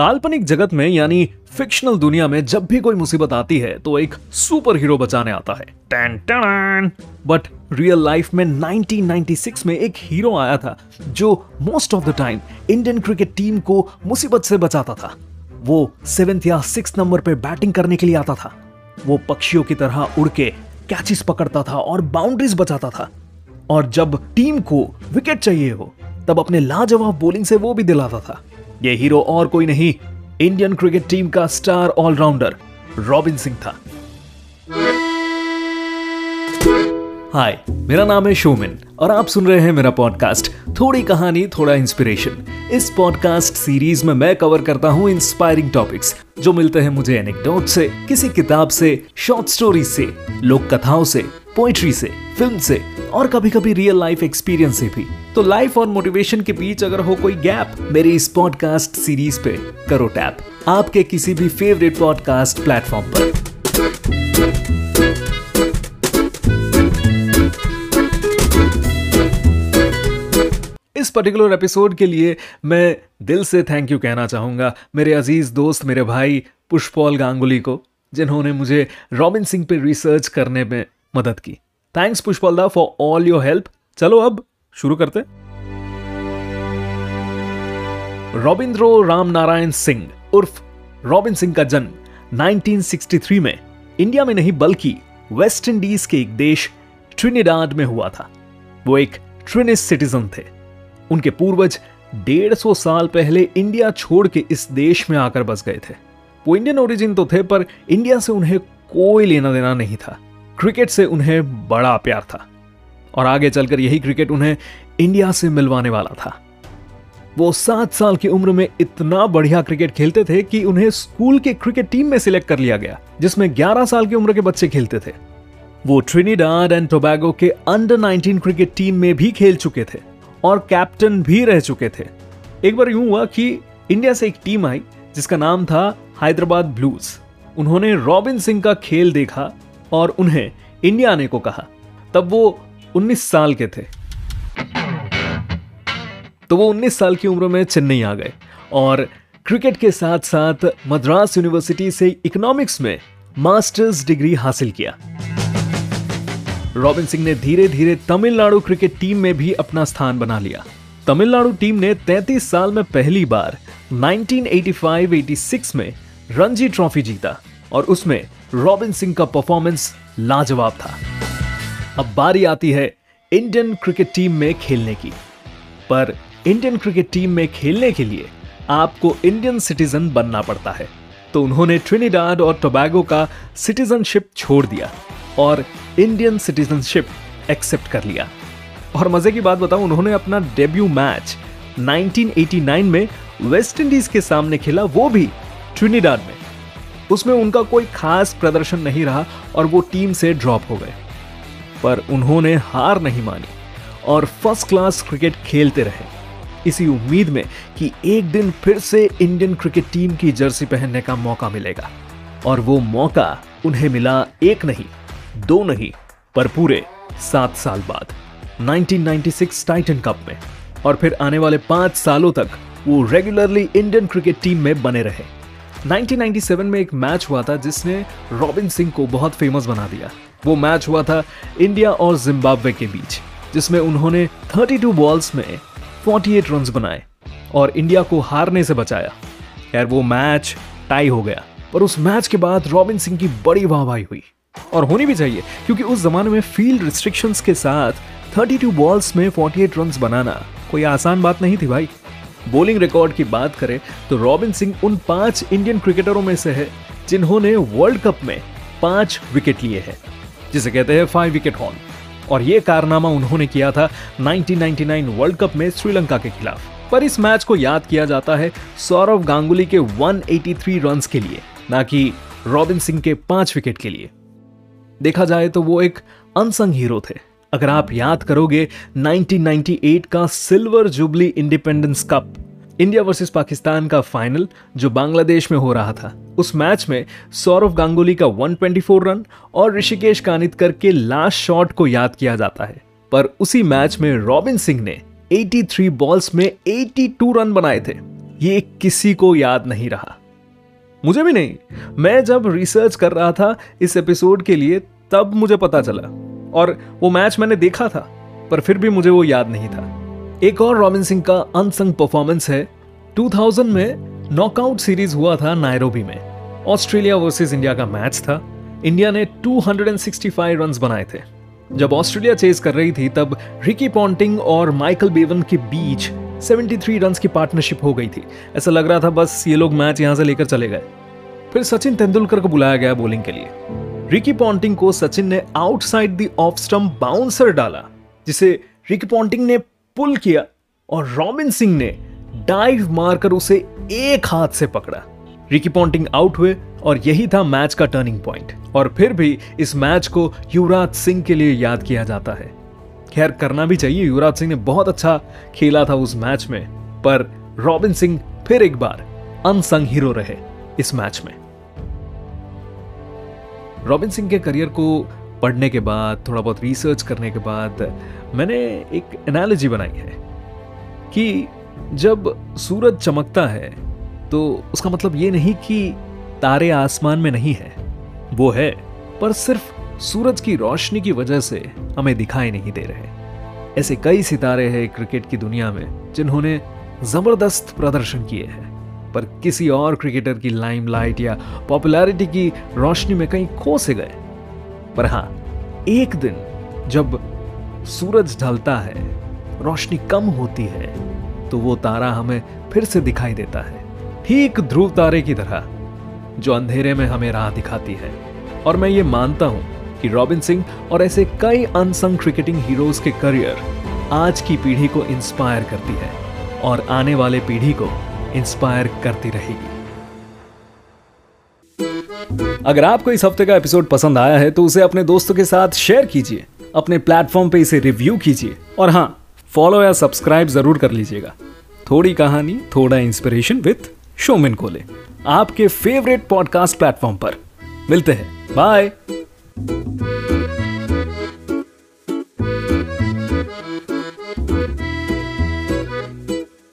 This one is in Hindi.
काल्पनिक जगत में, यानी फिक्शनल दुनिया में जब भी कोई मुसीबत आती है तो एक सुपर हीरो बचाने आता है। टन टन। बट रियल लाइफ में 1996 में एक हीरो आया था, जो most of the time Indian cricket team को मुसीबत से बचाता था। वो सेवेंथ या सिक्स नंबर पे बैटिंग करने के लिए आता था। वो पक्षियों की तरह उड़ के कैचेस पकड़ता था और बाउंड्रीज बचाता था। और जब टीम को विकेट चाहिए हो, तब अपने लाजवाब बॉलिंग से वो भी दिलाता था। ये हीरो और कोई नहीं, इंडियन क्रिकेट टीम का स्टार ऑलराउंडर रॉबिन सिंह था। हाय, मेरा नाम है शोमिन और आप सुन रहे हैं मेरा पॉडकास्ट थोड़ी कहानी, थोड़ा इंस्पिरेशन इस पॉडकास्ट सीरीज़ में मैं कवर करता हूँ इंस्पायरिंग टॉपिक्स जो मिलते हैं मुझे एनेक्डोट से, किसी किताब से शॉर्ट स्टोरी से, लोक कथाओं से पोइट्री से फ़िल्म से और कभी कभी रियल लाइफ एक्सपीरियंस से भी। तो लाइफ और मोटिवेशन के बीच अगर हो कोई गैप मेरी इस पॉडकास्ट सीरीज़ पे करो टैप आपके किसी भी फेवरेट पॉडकास्ट प्लेटफॉर्म पर। इस पर्टिकुलर एपिसोड के लिए मैं दिल से थैंक यू कहना चाहूँगा। मेरे अज़ीज़ दोस्त, मेरे भाई पुष्पॉल गांगुली को, जिन्होंने मुझे रॉबिन सिंह पे रिसर्च करने में मदद की। थैंक्स पुष्पॉल दा फॉर ऑल योर हेल्प चलो अब, शुरू करते रॉबिंद्रो राम नारायण सिंह, उर्फ़ रॉबिन सिंह का जन्म 1963 में इंडिया में नहीं, बल्कि वेस्ट इंडीज के एक देश ट्रिनिडाड में हुआ था। वो एक ट्रिनिस सिटीजन थे। उनके पूर्वज डेढ़ सौ साल पहले इंडिया छोड़ के इस देश में आकर बस गए थे। वो इंडियन ओरिजिन तो थे, पर इंडिया से उन्हें कोई लेना देना नहीं था। क्रिकेट से उन्हें बड़ा प्यार था। और आगे चलकर यही क्रिकेट उन्हें इंडिया से मिलवाने वाला था। वो सात साल की उम्र में इतना बढ़िया क्रिकेट खेलते थे कि उन्हें स्कूल के क्रिकेट टीम में सिलेक्ट कर लिया गया, जिसमें 11 साल की उम्र के बच्चे खेलते थे। वो ट्रिनिडाड एंड टोबैगो के अंडर 19 क्रिकेट टीम में भी खेल चुके थे और कैप्टन भी रह चुके थे। एक बार यूँ हुआ कि इंडिया से एक टीम आई, जिसका नाम था हैदराबाद ब्लूज। उन्होंने रॉबिन सिंह का खेल देखा और उन्हें इंडिया आने को कहा। तब वो 19 साल के थे। तो वो 19 साल की उम्र में चेन्नई आ गए और क्रिकेट के साथ साथ मद्रास यूनिवर्सिटी से इकोनॉमिक्स में मास्टर्स डिग्री हासिल किया। रॉबिन सिंह ने धीरे धीरे तमिलनाडु क्रिकेट टीम में भी अपना स्थान बना लिया। तमिलनाडु टीम ने 33 साल में पहली बार 1985-86 में रणजी ट्रॉफी जीता और उसमें रॉबिन सिंह का परफॉर्मेंस लाजवाब था। अब बारी आती है इंडियन क्रिकेट टीम में खेलने की। पर इंडियन क्रिकेट टीम में खेलने के लिए आपको इंडियन सिटीजन बनना पड़ता है। तो उन्होंने ट्रिनिडाड और टोबैगो का सिटीजनशिप छोड़ दिया और इंडियन सिटीजनशिप एक्सेप्ट कर लिया। और मज़े की बात बताऊँ, उन्होंने अपना डेब्यू मैच 1989 में वेस्ट इंडीज के सामने खेला, वो भी ट्रिनिडाड में। उसमें उनका कोई खास प्रदर्शन नहीं रहा और वो टीम से ड्रॉप हो गए। पर उन्होंने हार नहीं मानी और फ़र्स्ट क्लास क्रिकेट खेलते रहे। इसी उम्मीद में कि एक दिन फिर से इंडियन क्रिकेट टीम की जर्सी पहनने का मौका मिलेगा। और वो मौका उन्हें मिला एक नहीं, दो नहीं, पर पूरे सात साल बाद 1996 टाइटन कप में। और फिर आने वाले पाँच सालों तक वो रेगुलरली इंडियन क्रिकेट टीम में बने रहे। 1997 में एक मैच हुआ था जिसने रॉबिन सिंह को बहुत फ़ेमस बना दिया। वो मैच हुआ था इंडिया और जिम्बाब्वे के बीच, जिसमें उन्होंने 32 बॉल्स में 48 रन्स बनाए और इंडिया को हारने से बचाया। यार वो मैच टाई हो गया, पर उस मैच के बाद रॉबिन सिंह की बड़ी वाहवाही हुई। और होनी भी चाहिए, क्योंकि उस जमाने में फ़ील्ड रिस्ट्रिक्शंस के साथ 32 बॉल्स में 48 रन्स बनाना कोई आसान बात नहीं थी भाई। बॉलिंग रिकॉर्ड की बात करें तो रॉबिन सिंह उन पाँच इंडियन क्रिकेटरों में से है, जिन्होंने वर्ल्ड कप में पाँच विकेट लिए हैं, जिसे कहते हैं फाइव विकेट हॉल और यह कारनामा उन्होंने किया था 1999 वर्ल्ड कप में श्रीलंका के खिलाफ। पर इस मैच को याद किया जाता है सौरव गांगुली के 183 रन्स के लिए, ना कि रॉबिन सिंह के पाँच विकेट के लिए। देखा जाए तो वो एक अनसंग हीरो थे। अगर आप याद करोगे 1998 का silver jubilee independence cup, India versus Pakistan का फाइनल जो बांग्लादेश में हो रहा था, उस मैच में सौरव गांगुली का 124 रन और ऋषिकेश कानितकर के लास्ट शॉट को याद किया जाता है। पर उसी मैच में रॉबिन सिंह ने 83 बॉल्स में 82 रन बनाए थे। ये किसी को याद नहीं रहा। मुझे भी नहीं। मैं जब रिसर्च कर रहा था इस एपिसोड के लिए, तब मुझे पता चला। और वो मैच मैंने देखा था, पर फिर भी मुझे वो याद नहीं था। एक और रॉबिन सिंह का अनसंग परफॉर्मेंस है। 2000 में नॉकआउट सीरीज़ हुआ था नायरोबी में। ऑस्ट्रेलिया वर्सेस इंडिया का मैच था। इंडिया ने 265 रन्स बनाए थे। जब ऑस्ट्रेलिया चेस कर रही थी, तब रिकी पॉन्टिंग और माइकल बेवन के बीच 73 रन्स की पार्टनरशिप हो गई थी। ऐसा लग रहा था बस ये लोग मैच यहाँ से लेकर चले गए। फिर सचिन तेंदुलकर को बुलाया गया बोलिंग के लिए। रिकी पॉन्टिंग को सचिन ने outside the off stump bouncer डाला, जिसे रिकी पॉन्टिंग ने पुल किया और रॉबिन सिंह ने डाइव मारकर उसे एक हाथ से पकड़ा। रिकी पॉन्टिंग आउट हुए और यही था मैच का टर्निंग पॉइंट और फिर भी इस मैच को युवराज सिंह के लिए याद किया जाता है। खैर, करना भी चाहिए। युवराज सिंह ने बहुत अच्छा खेला था उस मैच में, पर रॉबिन सिंह फिर एक बार अनसंग हीरो रहे इस मैच में। रॉबिन सिंह के करियर को पढ़ने के बाद, थोड़ा बहुत रिसर्च करने के बाद, मैंने एक एनालॉजी बनाई है कि जब सूरज चमकता है तो उसका मतलब ये नहीं कि तारे आसमान में नहीं है, वो है, पर सिर्फ़ सूरज की रोशनी की वजह से हमें दिखाई नहीं दे रहे। ऐसे कई सितारे हैं क्रिकेट की दुनिया में, जिन्होंने ज़बरदस्त प्रदर्शन किए हैं। पर किसी और क्रिकेटर की लाइमलाइट या पॉपुलैरिटी की रोशनी में कहीं खो से गए। पर हाँ, एक दिन जब सूरज ढलता है, रोशनी कम होती है तो वो तारा हमें फिर से दिखाई देता है। ठीक ध्रुव तारे की तरह, जो अंधेरे में हमें राह दिखाती है। और मैं ये मानता हूँ कि रॉबिन सिंह और ऐसे कई अनसंग क्रिकेटिंग हीरोज के करियर आज की पीढ़ी को इंस्पायर करती है। और आने वाले पीढ़ी को इंस्पायर करती रहेगी। अगर आपको इस हफ़्ते का एपिसोड पसंद आया है तो उसे अपने दोस्तों के साथ शेयर कीजिए। अपने प्लेटफॉर्म पे इसे रिव्यू कीजिए। और हाँ फॉलो या सब्सक्राइब ज़रूर कर लीजिएगा। थोड़ी कहानी, थोड़ा इंस्पिरेशन विथ शोमिन कोले आपके फेवरेट पॉडकास्ट प्लेटफॉर्म पर। मिलते हैं। बाय